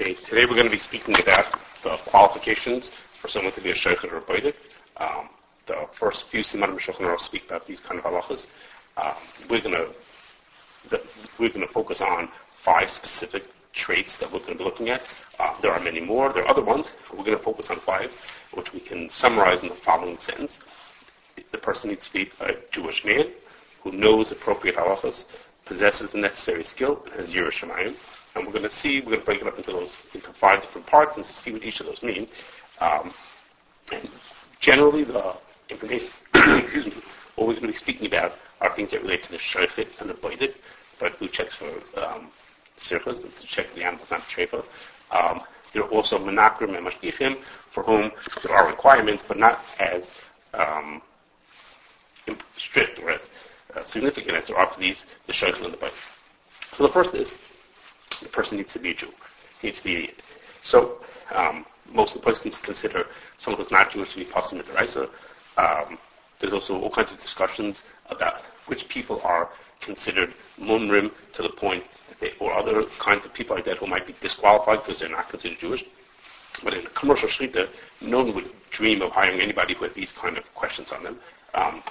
Okay, today we're going to be speaking about the qualifications for someone to be a sheikh or a. Um, the first few simanim shulchan will speak about these kind of halachas. Um, we're going to we're going to focus on five specific traits that we're going to be looking at. Uh, there are many more. There are other ones. We're going to focus on five, which we can summarize in the following sentence. The person needs to be a Jewish man who knows appropriate halachas, possesses the necessary skill, and has yiras shamayim and we're going to see, we're going to break it up into those, into five different parts and see what each of those mean. Um, generally, the information, excuse me, what we're going to be speaking about are things that relate to the shaykhit and the boidik, but who checks for um, sirchas, to check the animals, not trefa. Um, there are also menakrim and mashgichim, for whom there are requirements, but not as um, strict or as uh, significant as there are for these, the shaykhit and the boidik. So the first is the person needs to be a Jew. He needs to be. So um, most of the Poskim consider someone who's not Jewish to be Pasim Raisa. Um, there's also all kinds of discussions about which people are considered mumrim to the point that they, or other kinds of people like that who might be disqualified because they're not considered Jewish. But in a commercial shrita, no one would dream of hiring anybody who had these kind of questions on them. Um,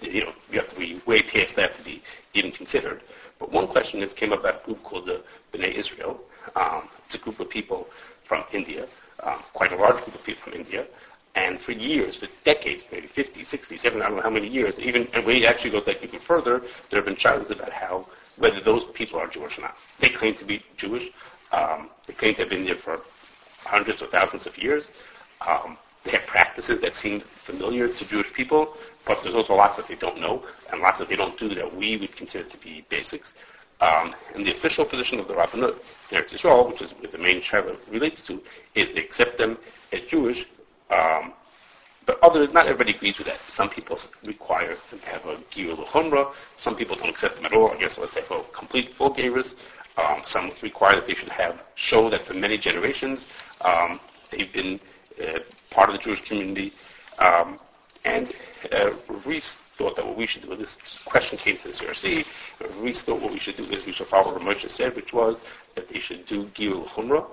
you know, you have to be way past that to be even considered. But one question is came up about a group called the Bnei Israel. Um, it's a group of people from India, um, quite a large group of people from India. And for years, for decades, maybe 50, 60, 70, I don't know how many years, even, and we actually go back even further, there have been challenges about how, whether those people are Jewish or not. They claim to be Jewish. Um, they claim to have been there for hundreds or thousands of years. Um, they have practices that seem familiar to Jewish people, but there's also lots that they don't know, and lots that they don't do that we would consider to be basics. Um, and the official position of the Rabbanut in Eretz Yisrael, which is what the main Shaila relates to, is they accept them as Jewish, um, but other, not everybody agrees with that. Some people require them to have a Giyur L'chumra. Some people don't accept them at all. I guess unless they have a complete full Geiris. Um, some require that they should have, show that for many generations, um, they've been uh, part of the Jewish community. Um, and uh, thought that what we should do, When this question came to the CRC, Reese thought what we should do is we should follow what Moshe said, which was that they should do Giyur L'chumra.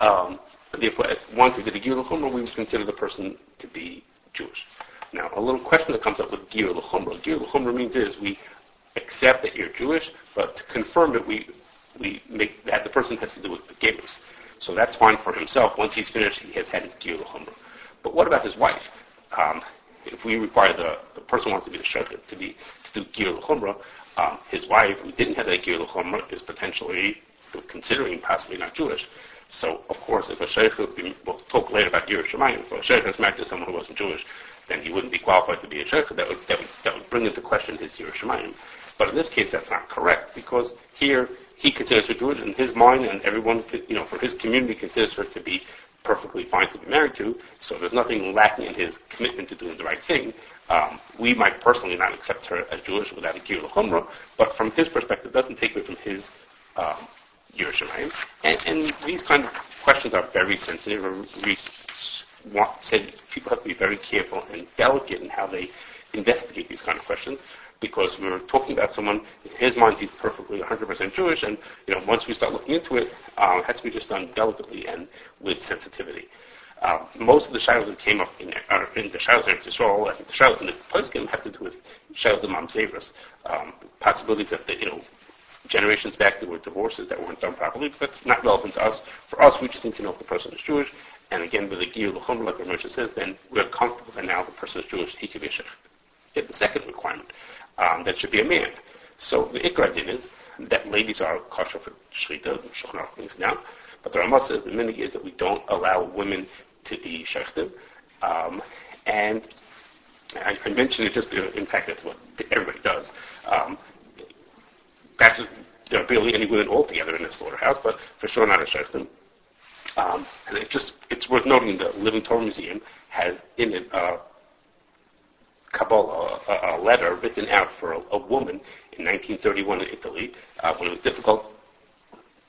Um, therefore, once they did a Giyur L'chumra, we would consider the person to be Jewish. Now, a little question that comes up with Giyur L'chumra. Giyur L'chumra means is we accept that you're Jewish, but to confirm it, we we make that the person has to do with the Gabrus. So that's fine for himself. Once he's finished, he has had his Giyur L'chumra. But what about his wife? Um, if we require the, the person wants to be the shaykhid to be to do gir l'chumra, um, his wife who didn't have that gir l'chumra is potentially considering possibly not Jewish. So of course, if a sheikh, we'll talk later about gir shemayim, if a sheikh is married to someone who wasn't Jewish, then he wouldn't be qualified to be a sheikh. That would, that would, that would bring into question his gir shemayim. But in this case, that's not correct because here he considers her Jewish in his mind, and everyone, you know, for his community considers her to be perfectly fine to be married to, so there's nothing lacking in his commitment to doing the right thing. Um, we might personally not accept her as Jewish without a Giyur L'chumra, but from his perspective, doesn't take away from his um, yiras shamayim. And, and these kind of questions are very sensitive. We want, said people have to be very careful and delicate in how they investigate these kind of questions because we were talking about someone, in his mind, he's perfectly 100% Jewish, and, you know, once we start looking into it, um, it has to be just done delicately and with sensitivity. Uh, most of the shilas that came up in, uh, in the shilas in Israel, and the shilas in the poskim have to do with shilas of mamzevers, um, possibilities that, the, you know, generations back there were divorces that weren't done properly, but that's not relevant to us. For us, we just need to know if the person is Jewish, and again, with the Giyur L'chum, like Ramesh says, then we're comfortable that now the person is Jewish, he can be a sheikh. the second requirement um, that should be a man. So the ikra din is that ladies are kosher for shrita, shulchan things now, but the Ramah says the minig is that we don't allow women to be shechtim, um, and I, I, mentioned it just in fact that's what everybody does. Um, that's, there are barely any women altogether in the slaughterhouse, but for sure not a shechtim. Um, and it just it's worth noting the Living Torah Museum has in it uh, Kabbalah, a, a, letter written out for a, a, woman in 1931 in Italy uh, when it was difficult,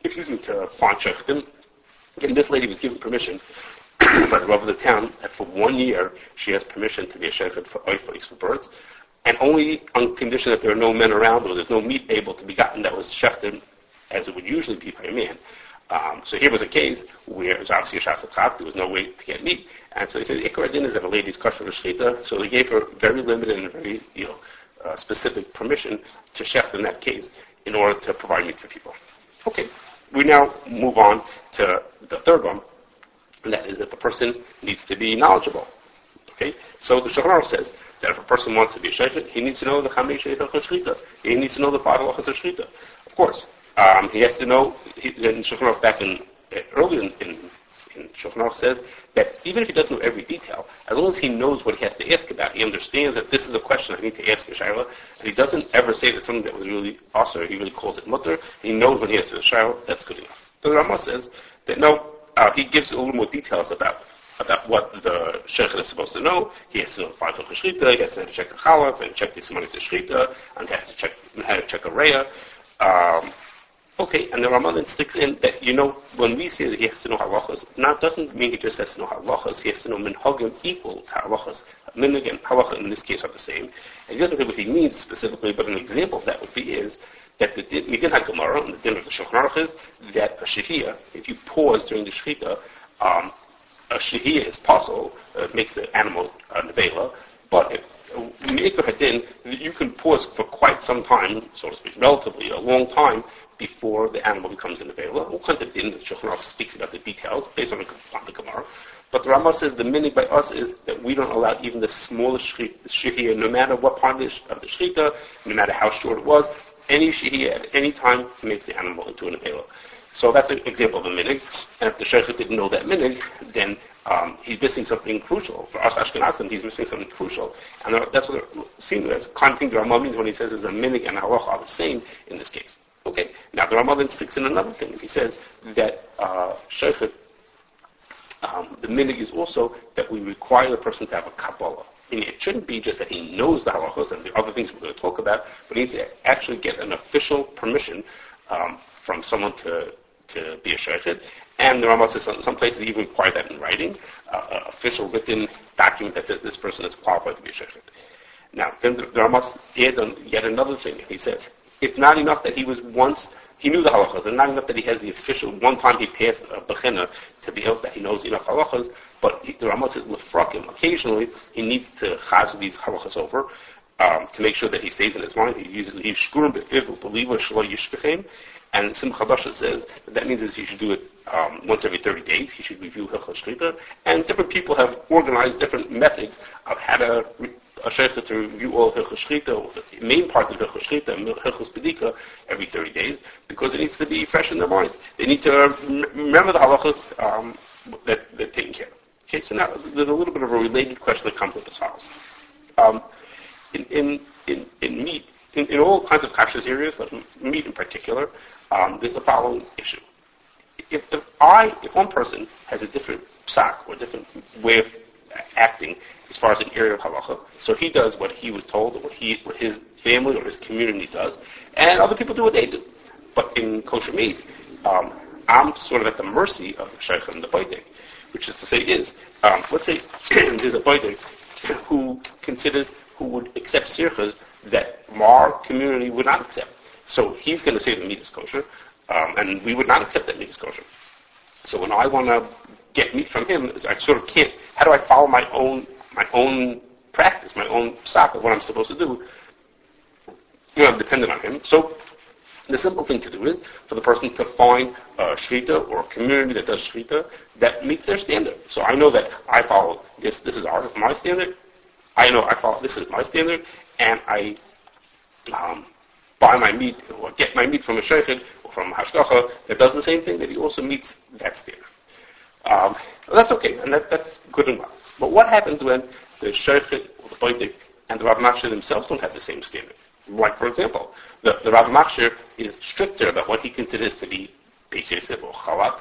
excuse me, to find shechtim. And this lady was given permission by the Rav of the town that for one year she has permission to be a shechit for oifais, for birds, and only on condition that there are no men around or there's no meat able to be gotten that was shechtim as it would usually be by a man. Um, so here was a case where it was obviously a there was no way to get meat. And so they said, Ikar din is that a lady's kosher shchita, so they gave her very limited and very, you know, uh, specific permission to shecht in that case in order to provide meat for people. Okay, we now move on to the third one, and that is that the person needs to be knowledgeable. Okay, so the Shulchan says that if a person wants to be a sheikh, he needs to know the Chamei Shechach He needs to know the five of Shechita. Of course, um, he has to know, he, in Shulchan back in, early in, in, in says that even if he doesn't know every detail, as long as he knows what he has to ask about, he understands that this is a question I need to ask Shaila, and he doesn't ever say that something that was really also, he really calls it mutter, he knows when he answers the Shaila, that's good enough. The Rama says that no, uh, he gives a little more details about about what the sheikh is supposed to know. He has to know five of he has to check a chalaf and check the Simanis Shrita, and has to check, how to check a Raya. Um, Okay, and the Rama then sticks in that, you know, when we say that he has to know halachas, now doesn't mean he just has to know halachas, he has to know minhagim equal to halachas. Minhag and halacha in this case are the same. And he doesn't say what he means specifically, but an example of that would be is that the Midin HaGemara, and the din of the Shulchan is that a shehiyah, if you pause during the shechita, um, a shehiyah is possible, uh, makes the animal uh, nevela, but if Me'ikr Hadin, you can pause for quite some time, so to speak, relatively a long time, before the animal becomes an available. All kinds of din, the Shulchan speaks about the details based on the, on the Gemara. But the Rama says the meaning by us is that we don't allow even the smallest shehiyah, no matter what part of the, of shechita, no matter how short it was, any shehiyah at any time makes the animal into an available. So that's an example of a minig. And if the sheikh didn't know that minig, then um, he's missing something crucial. For us Ashkenazim, he's missing something crucial. And that's what it seems as kind of thing the Rama means when he says is a minig and a halacha are the same in this case. Okay, now the Rama then sticks in another thing. He says that uh, um, the minig is also that we require the person to have a Kabbalah. And it shouldn't be just that he knows the halachos and the other things we're going to talk about, but he needs to actually get an official permission um, from someone to to be a shaykhid. And the Rama says some, some places even require that in writing, uh, official written document that says this person is qualified to be a shaykhid. Now, then the, the adds on yet another thing. He says, it's not enough that he was once, he knew the halachas, and not enough that he has the official, one time he passed a bechina to be able that he knows enough halachas, but he, the Rama says, him. occasionally he needs to chaz these halachas over, um, to make sure that he stays in his mind. He uses, he's shkurim befiv, believer, shlo and Simla Chadasha says that, that means that he should do it um, once every 30 days. He should review Hilchot Shkita. And different people have organized different methods of how to a sheikh to review all Hilchot Shkita, the main parts of Hilchot Shkita and Hilchot every 30 days because it needs to be fresh in their mind. They need to remember the halachas um, that they're taking care of. Okay, so now there's a little bit of a related question that comes up as follows. Um, in, in, in, in meat, in, in, all kinds of kashrus areas, but meat in particular, um, there's the following issue. If, if I, if one person has a different psak or different way of acting as far as an area of halacha, so he does what he was told or what he, what his family or his community does, and other people do what they do. But in kosher meat, um, I'm sort of at the mercy of the sheikh and the baidik, which is to say is, um, let's say there's a baidik who considers, who would accept sirchas that our community would not accept. So he's going to say the meat is kosher, um, and we would not accept that meat is kosher. So when I want to get meat from him, I sort of can't. How do I follow my own my own practice, my own psak of what I'm supposed to do? You know, I'm dependent on him. So the simple thing to do is for the person to find a shrita or a community that does shrita that meets their standard. So I know that I follow this. This is our my standard. I know I follow this is my standard, and I um, buy my meat or get my meat from a shaykhid or from a hashgacha that does the same thing, that he also meets that standard. Um, that's okay, and that, that's good and well. But what happens when the shaykhid or the baitik and the Rav Machshir themselves don't have the same standard? Like, for example, the, the Rav is stricter about what he considers to be Beis or Chalat,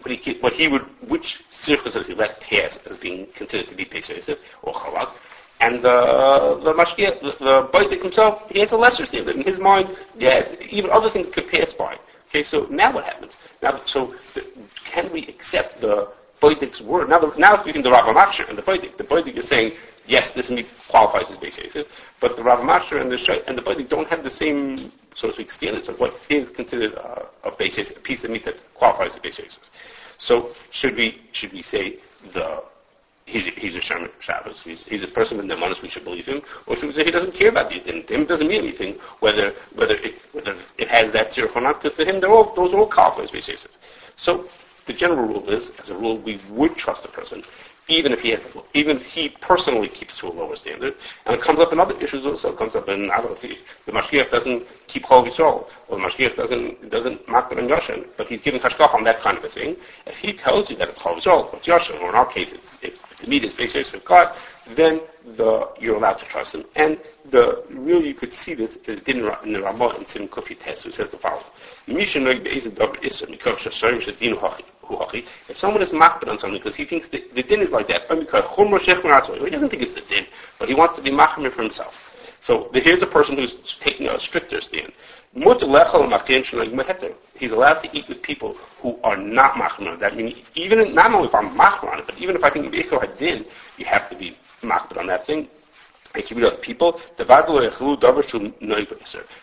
what he, what he would, which circles he let pass as being considered to be Yosef or Chalat, and the the the, the himself, he has a lesser standard. In his mind, yeah, even other things could pass by. Okay, so now what happens? Now, so the, can we accept the Baitik's word? Now, the, now speaking the Rav and the Baitik, the Baitik is saying yes, this meat qualifies as Yosef, but the Rav Machshir and the and the Body don't have the same, so to speak, standards of what is considered a, Beis a piece of meat that qualifies as Yosef. So should we should we say the he's, he's a Shabbos, he's, he's a person with Nemanis, we should believe him, or should we say he doesn't care about these things? Him, it doesn't mean anything whether whether it whether it has that zero or not, because to him, they're all, those are all qualifies Beis Yosef. So the general rule is, as a rule, we would trust a person, even if he has, even if he personally keeps to a lower standard. And it comes up in other issues also. It comes up in, I don't know, if the Mashgiach doesn't keep Chol Yisrael, or the Mashgiach doesn't, doesn't Makbar and Yoshin, but he's giving Hashgach on that kind of a thing. If he tells you that it's Chol Yisrael, or it's Yoshin, or in our case, it's, it's the meat is based on God, then the, you're allowed to trust him. And the really you could see this in the Ramah in Sim Kufi Tes, who says the following: If someone is makbid on something because he thinks the, the din is like that, he doesn't think it's the din, but he wants to be makbid for himself. So here's a person who's taking a stricter stand. He's allowed to eat with people who are not machmir. That means even not only if I'm machmir on it, but even if I think ikar din, you have to be machmir on that thing. People.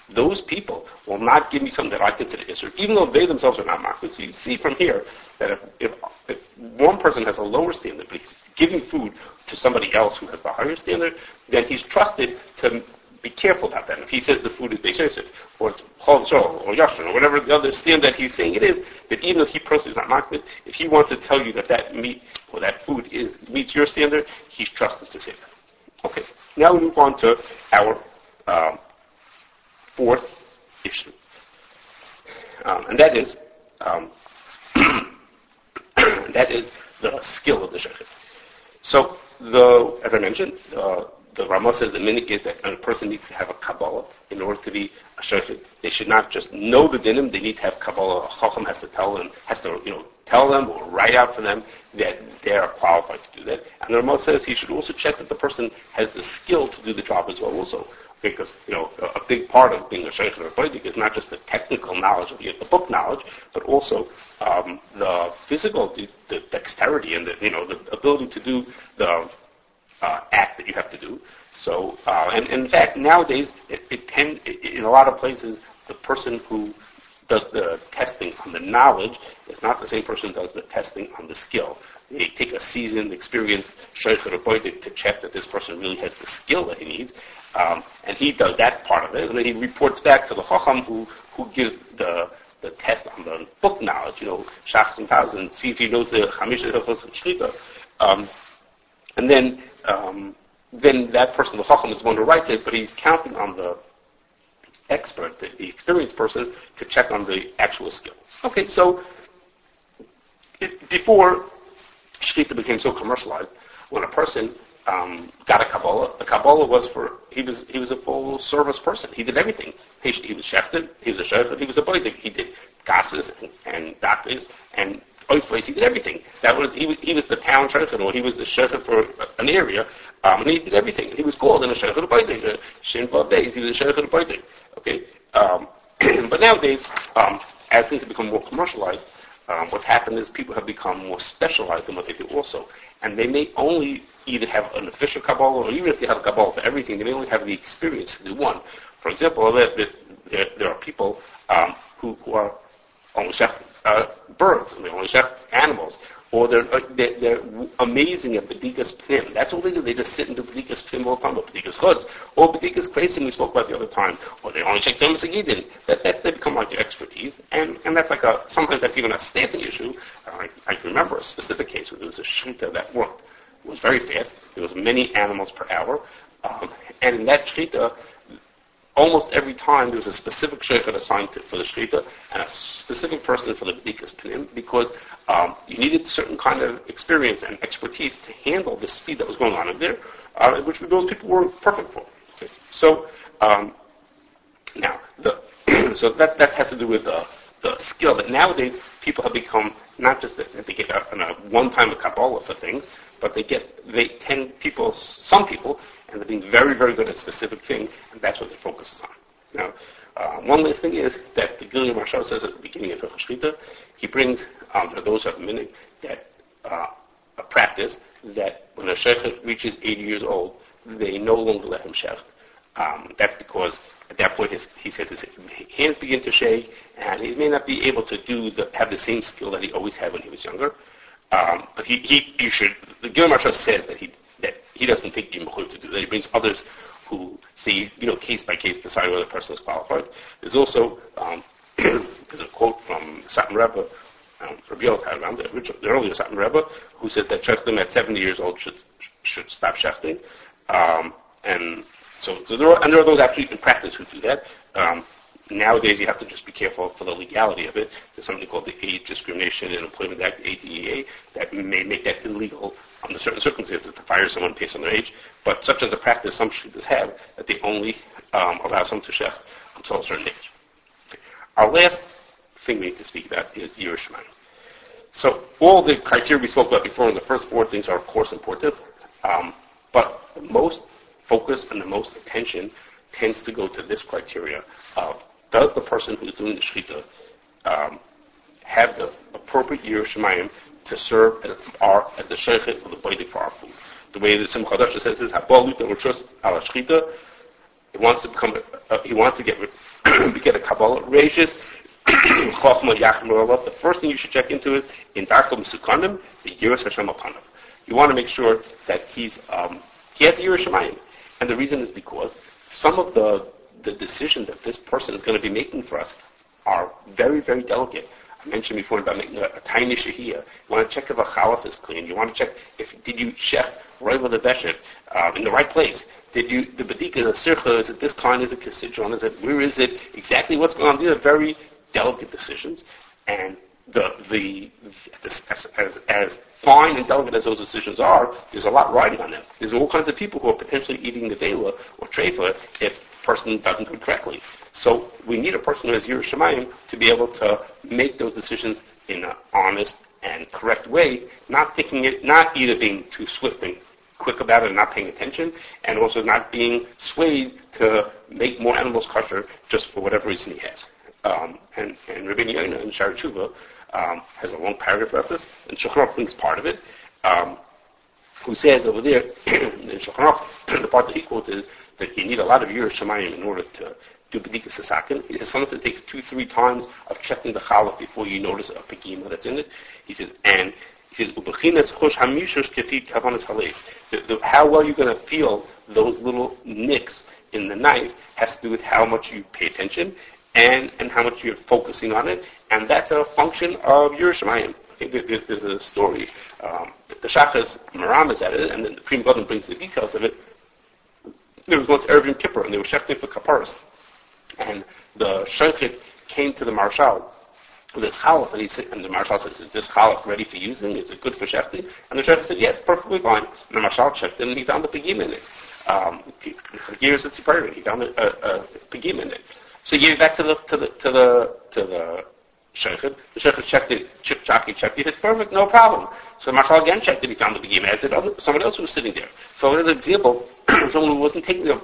Those people will not give me something that I consider isser, even though they themselves are not machmir. So you see from here that if, if, if one person has a lower standard, but he's giving food to somebody else who has the higher standard, then he's trusted to be careful about that. If he says the food is Beis Yosef, or it's Chol or Yashin, or whatever the other standard he's saying it is, that even if he personally is not makbid, if he wants to tell you that that meat or that food is meets your standard, he's trusted to say that. Okay, now we move on to our um, fourth issue, um, and that is um, that is the skill of the shechet. So, the as I mentioned, uh, the Rama says the minik is that a person needs to have a Kabbalah in order to be a shochet. They should not just know the dinim, they need to have Kabbalah. A Chacham has to tell them, has to, you know, tell them or write out for them that they are qualified to do that. And the Rama says he should also check that the person has the skill to do the job as well also. Because, you know, a, big part of being a sheikh or a Baidik is not just the technical knowledge of the, the book knowledge, but also um, the physical, the, the dexterity and the, you know, the ability to do the uh, act that you have to do. So, uh, and, and, in fact, nowadays, it, it it, in a lot of places, the person who does the testing on the knowledge is not the same person who does the testing on the skill. They take a seasoned, experienced sheikh or to check that this person really has the skill that he needs, um, and he does that part of it, and then he reports back to the chacham who who gives the the test on the book knowledge, you know, Shach and see if he knows the Chamisha Hilchos and. And then um, then that person, the chacham, is the one who writes it, but he's counting on the expert, the, the experienced person, to check on the actual skill. Okay, so it, before Shkita became so commercialized, when a person um, got a Kabbalah, the Kabbalah was for, he was, he was a full service person. He did everything. He, he was shechted, he was a shechted, he was a boy. He did gases and, and doctors and Oifles, he did everything. That was he, he was the town shochet, or he was the shochet for an area, um, and he did everything. He was called in a shochet b'aydik. Shin days, he was a shochet b'aydik. Okay, um, but nowadays, um, as things have become more commercialized, um, what's happened is people have become more specialized in what they do also, and they may only either have an official Kabbalah, or even if they have a Kabbalah for everything, they may only have the experience to do one. For example, there, there, there are people um, who, who are only shechted uh, birds, they only chef animals. Or they're, uh, they're, they're, amazing at Bedikas Pim. That's all they do. They just sit and do Bedikas Pim all the time, or Bedikas Chuds, or Bedikas Kresim we spoke about the other time, or they only check Thomas Agidin. That, that, they become like their expertise, and, and that's like a, sometimes that's even a staffing issue. I, I remember a specific case where there was a shita that worked. It was very fast. There was many animals per hour. Um, and in that shita, almost every time there was a specific shaykhah assigned to, for the shkita and a specific person for the bedikas panim because um, you needed certain kind of experience and expertise to handle the speed that was going on in there, uh, which those people were perfect for. Okay. So um, now, the, so that that has to do with the, the skill. But nowadays, people have become not just that they get a, a one-time a Kabbalah for things, but they get they tend people some people and they're being very, very good at specific thing, and that's what their focus is on. Now, uh, one last thing is that the Gilyon Maharsha says at the beginning of Hilchot Shchita, he brings um, for those who have a minute that uh, a practice that when a sheikh reaches 80 years old, they no longer let him sheikh. Um, that's because at that point his, he says his hands begin to shake, and he may not be able to do the, have the same skill that he always had when he was younger. Um, but he, he, he should. The Gilmar says that he that he doesn't think he's to do that. He brings others who see, you know, case by case decide whether the person is qualified. There's also um, there's a quote from Satmar Rebbe, um, Rabbi Yochanan, the, original, the earlier Satmar Rebbe, who said that shechting at 70 years old should should stop shechting. Um, and so, so there are, and there are those actually in practice who do that. Um, nowadays, you have to just be careful for the legality of it. There's something called the Age Discrimination in Employment Act, ADEA, that may make that illegal under certain circumstances to fire someone based on their age. But such as a practice some shlitas have, that they only um, allow someone to shech until a certain age. Our last thing we need to speak about is yiras shamayim. So all the criteria we spoke about before in the first four things are of course important, um, but the most focus and the most attention tends to go to this criteria of does the person who's doing the shechita um, have the appropriate yiras shamayim to serve as, our, as the sheikhet of the baidik for our food. The way that Simla Chadasha says is, shchita, he wants to become, uh, he wants to get, get a Kabbalah, Reishis, the first thing you should check into is, in Darko Musukanim, the Yiras Hashem upon him. You want to make sure that he's, um, he has the yiras shamayim. And the reason is because some of the, the decisions that this person is going to be making for us are very, very delicate. I mentioned before about making a, a tiny shahiyah. You want to check if a chalaf is clean. You want to check if did you check right with the veshet uh, in the right place. Did you the badika the sircha is it this kind? Is it kisidron? Is it where is it? Exactly what's going on? These are very delicate decisions, and the the as, as, as fine and delicate as those decisions are, there's a lot riding on them. There's all kinds of people who are potentially eating the vela or trefa if person doesn't do it correctly. So we need a person who has yiras shamayim to be able to make those decisions in an honest and correct way, not thinking it, not either being too swift and quick about it and not paying attention, and also not being swayed to make more animals kosher just for whatever reason he has. Um, and, and Rabbi Yonah in Shaarei Teshuvah um, has a long paragraph about this, and Shulchan brings part of it, um, who says over there in Shulchan the part that he quotes is that you need a lot of yiras shamayim in order to do bedikas sasakin. He says sometimes it takes two, three times of checking the chalaf before you notice a pegima that's in it. He says, and he says, ubechinas chosh hamishush kefit kavanas halef. How well you're going to feel those little nicks in the knife has to do with how much you pay attention and, and how much you're focusing on it, and that's a function of. I think there's a story. Um, the Shachas Maram is at it, and then the Pri Megadim brings the details of it. There was once Erev Kippur, and they were shechting for kaparas. And the shaykhit came to the Maharshal with his chalaf, and, he said, and the Maharshal says, is this chalaf ready for using? Is it good for shechting? And the shaykhit said, yes, perfectly fine. And the Maharshal checked and he found the pegim in it. Um, years at Sipari, he found a, a, a pegim in it. So he gave it back to the, to the, to the, to the shaykhit. The shaykhit checked it, Chip Chaki checked it, it's perfect, no problem. So the Maharshal again checked it, he found the pegim, as did somebody else who was sitting there. So as an example, someone who wasn't taking the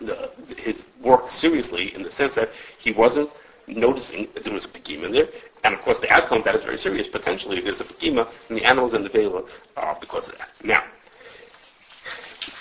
the, his work seriously in the sense that he wasn't noticing that there was a pegima there. And of course, the outcome of that is very serious. Potentially, there's a pegima, and the animals in the vela are uh, because of that. Now,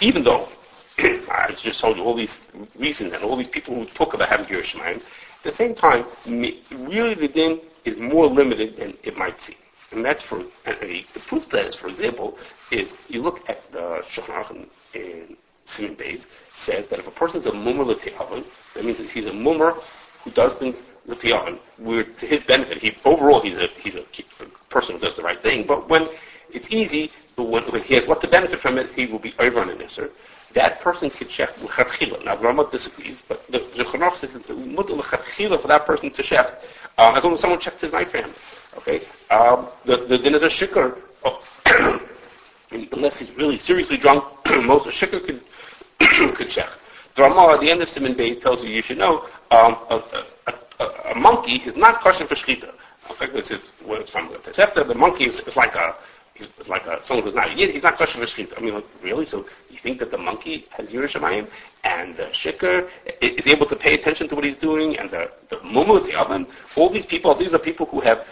even though I just told you all these reasons and all these people who talk about having yiras shamayim, at the same time, really the din is more limited than it might seem. And that's for, and the, the proof that is, for example, is you look at the Shulchan in Simon Bays, says that if a person is a mummer l'ti'avon, that means that he's a mummer who does things l'ti'avon, where to his benefit, he, overall he's a, he's a, a, person who does the right thing, but when it's easy, when, when he has what to benefit from it, he will be over on an. That person could check l'chatchila. Now, the Ramah disagrees, but the Zechonach says that mutter l'chatchila for that person to check, um, as long as someone checked his knife for him. Okay? Um, the, the din is a shikr. Oh, unless he's really seriously drunk, most shikr could could check. The Ramah at the end of Simon Beis tells you you should know um, a, a, a, a, monkey is not kosher for shechita. Okay, this is where it's from. After the monkey is, is like a is like a, someone who's not yid, he's not kosher for shechita. I mean, like, really? So you think that the monkey has yiras shamayim and the shikr is able to pay attention to what he's doing and the, the mumu, the oven? All these people, these are people who have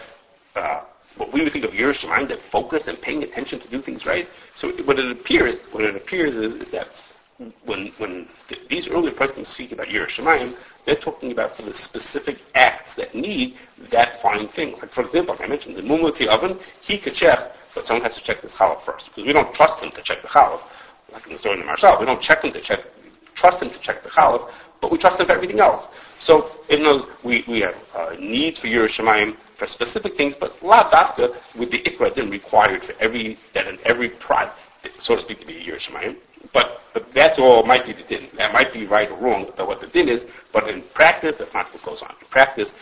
uh, what we would think of yiras shamayim, that focus and paying attention to do things right. So what it appears, what it appears is, is that when when th- these earlier presidents speak about yiras shamayim, they're talking about for the specific acts that need that fine thing. Like for example, like I mentioned, the mumuti oven, he could check, but someone has to check this challah first because we don't trust him to check the challah. Like in the story in the Maharshal, we don't check him to check, trust him to check the challah, but we trust him for everything else. So in those, we, we have uh, needs for yiras shamayim for specific things, but la dafka with the ikra then required for every that in every pride, so to speak, to be a yiras shamayim. But, but that's all might be the din. That might be right or wrong about what the din is, but in practice, that's not what goes on. In practice,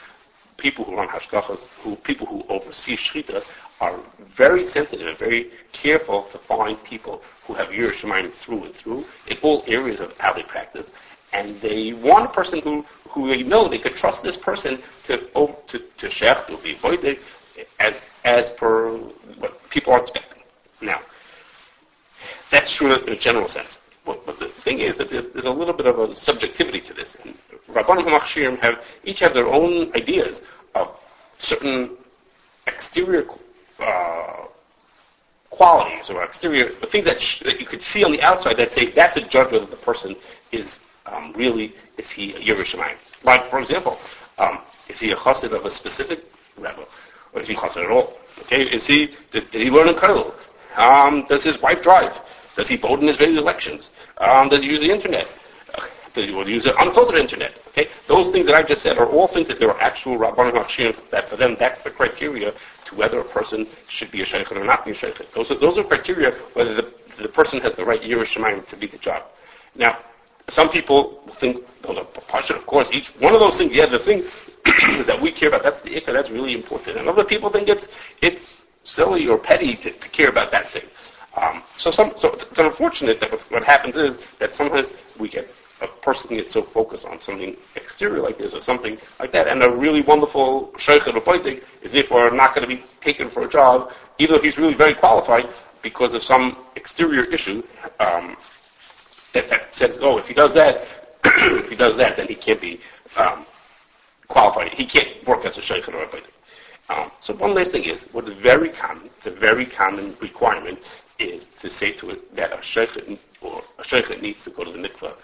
people who run hashgachas, who people who oversee shchita, are very sensitive and very careful to find people who have yiras shamayim through and through in all areas of how they practice, and they want a person who who they know they could trust this person to oh, to to shech to be avoided as as per what people are expecting. Now, that's true in a general sense. But, but the thing is that there's, there's, a little bit of a subjectivity to this. And Rabbanim Machshirim have each have their own ideas of certain exterior uh, qualities or exterior the things that, sh- that you could see on the outside that say that's a judge whether the person is um, really is he a yiras shamayim. Like for example, um, is he a chassid of a specific rebbe, or is he chassid at all? Okay, is he did, did he learn in Kernel? Um, does his wife drive? Does he vote in Israeli elections? Um, does he use the internet? Uh, does he use an unfiltered internet? Okay, those things that I just said are all things that there are actual rabbanim hachshim that for them that's the criteria to whether a person should be a sheikh or not be a sheikh. Those are those are criteria whether the the person has the right yiras shamayim to be the job. Now, some people think those are partial, of course. Each one of those things, yeah, the thing that we care about, that's the ikka, that's really important. And other people think it's it's silly or petty to, to care about that thing. Um, so, some, so it's unfortunate that what happens is that sometimes we get a person can get so focused on something exterior like this or something like that, and a really wonderful sheikh or poitik is therefore not going to be taken for a job, even though he's really very qualified because of some exterior issue um, that, that says, oh, if he does that, if he does that, then he can't be um, qualified. He can't work as a sheikh or a. Um, so one last thing is, what is very common, it's a very common requirement, is to say to it that a sheikh or a sheikh needs to go to the mikveh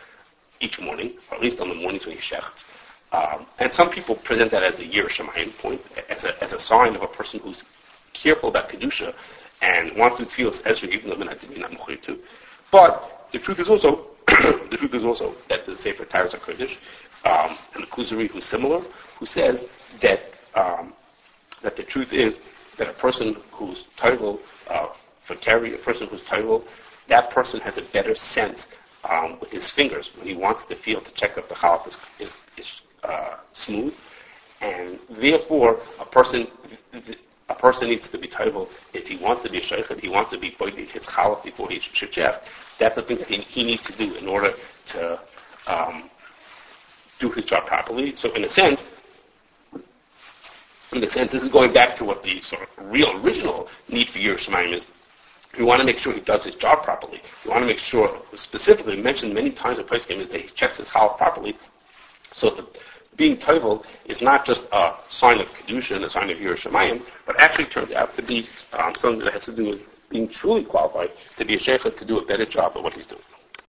each morning, or at least on the mornings when he shechts. Um, and some people present that as a year shemayim point, as a, as a sign of a person who's careful about kedusha and wants to feel Ezra even though they're not to. But the truth is also the truth is also that the Sefer Tyrus HaKodesh um, and the Kuzari who's similar, who says that um, that the truth is that a person who's title uh, for carry, a person who's title, that person has a better sense um, with his fingers when he wants the field to check if the chalaf is, is, is uh, smooth, and therefore a person a person needs to be title if he wants to be a if he wants to be his chalaf before he should check. That's the thing that he, he needs to do in order to um, do his job properly. So in a sense, in a sense, this is going back to what the sort of real original need for yiras shamayim is. We want to make sure he does his job properly. We want to make sure, specifically mentioned many times in place game, is that he checks his house properly. So that being toivel is not just a sign of kedusha and a sign of yiras shamayim, but actually turns out to be um, something that has to do with being truly qualified to be a sheikh to do a better job of what he's doing.